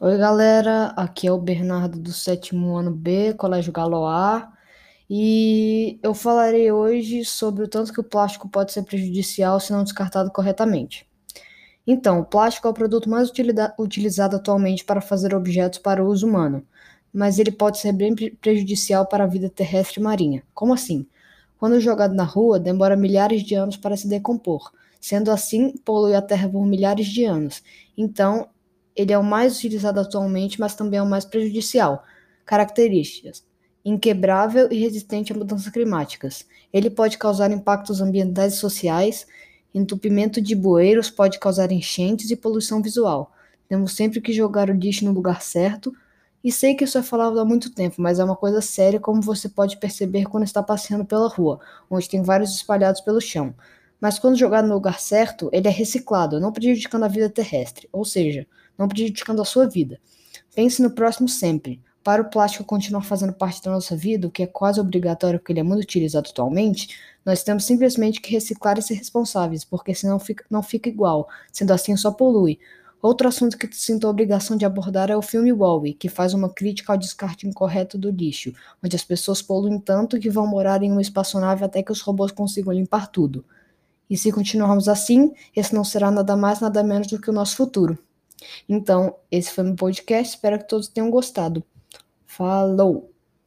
Oi, galera. Aqui é o Bernardo do sétimo ano B, Colégio Galoá, e eu falarei hoje sobre o tanto que o plástico pode ser prejudicial se não descartado corretamente. Então, o plástico é o produto mais utilizado atualmente para fazer objetos para uso humano, mas ele pode ser bem prejudicial para a vida terrestre e marinha. Como assim? Quando jogado na rua, demora milhares de anos para se decompor. Sendo assim, polui a Terra por milhares de anos. Então, ele é o mais utilizado atualmente, mas também é o mais prejudicial. Características: inquebrável e resistente a mudanças climáticas. Ele pode causar impactos ambientais e sociais. Entupimento de bueiros pode causar enchentes e poluição visual. Temos sempre que jogar o lixo no lugar certo. E sei que isso é falado há muito tempo, mas é uma coisa séria, como você pode perceber quando está passeando pela rua, onde tem vários espalhados pelo chão. Mas quando jogado no lugar certo, ele é reciclado, não prejudicando a vida terrestre. Ou seja, não prejudicando a sua vida. Pense no próximo sempre. Para o plástico continuar fazendo parte da nossa vida, o que é quase obrigatório porque ele é muito utilizado atualmente, nós temos simplesmente que reciclar e ser responsáveis, porque senão fica, não fica igual, sendo assim só polui. Outro assunto que sinto a obrigação de abordar é o filme Wall-E, que faz uma crítica ao descarte incorreto do lixo, onde as pessoas poluem tanto que vão morar em uma espaçonave até que os robôs consigam limpar tudo. E se continuarmos assim, esse não será nada mais nada menos do que o nosso futuro. Então, esse foi meu podcast. Espero que todos tenham gostado. Falou!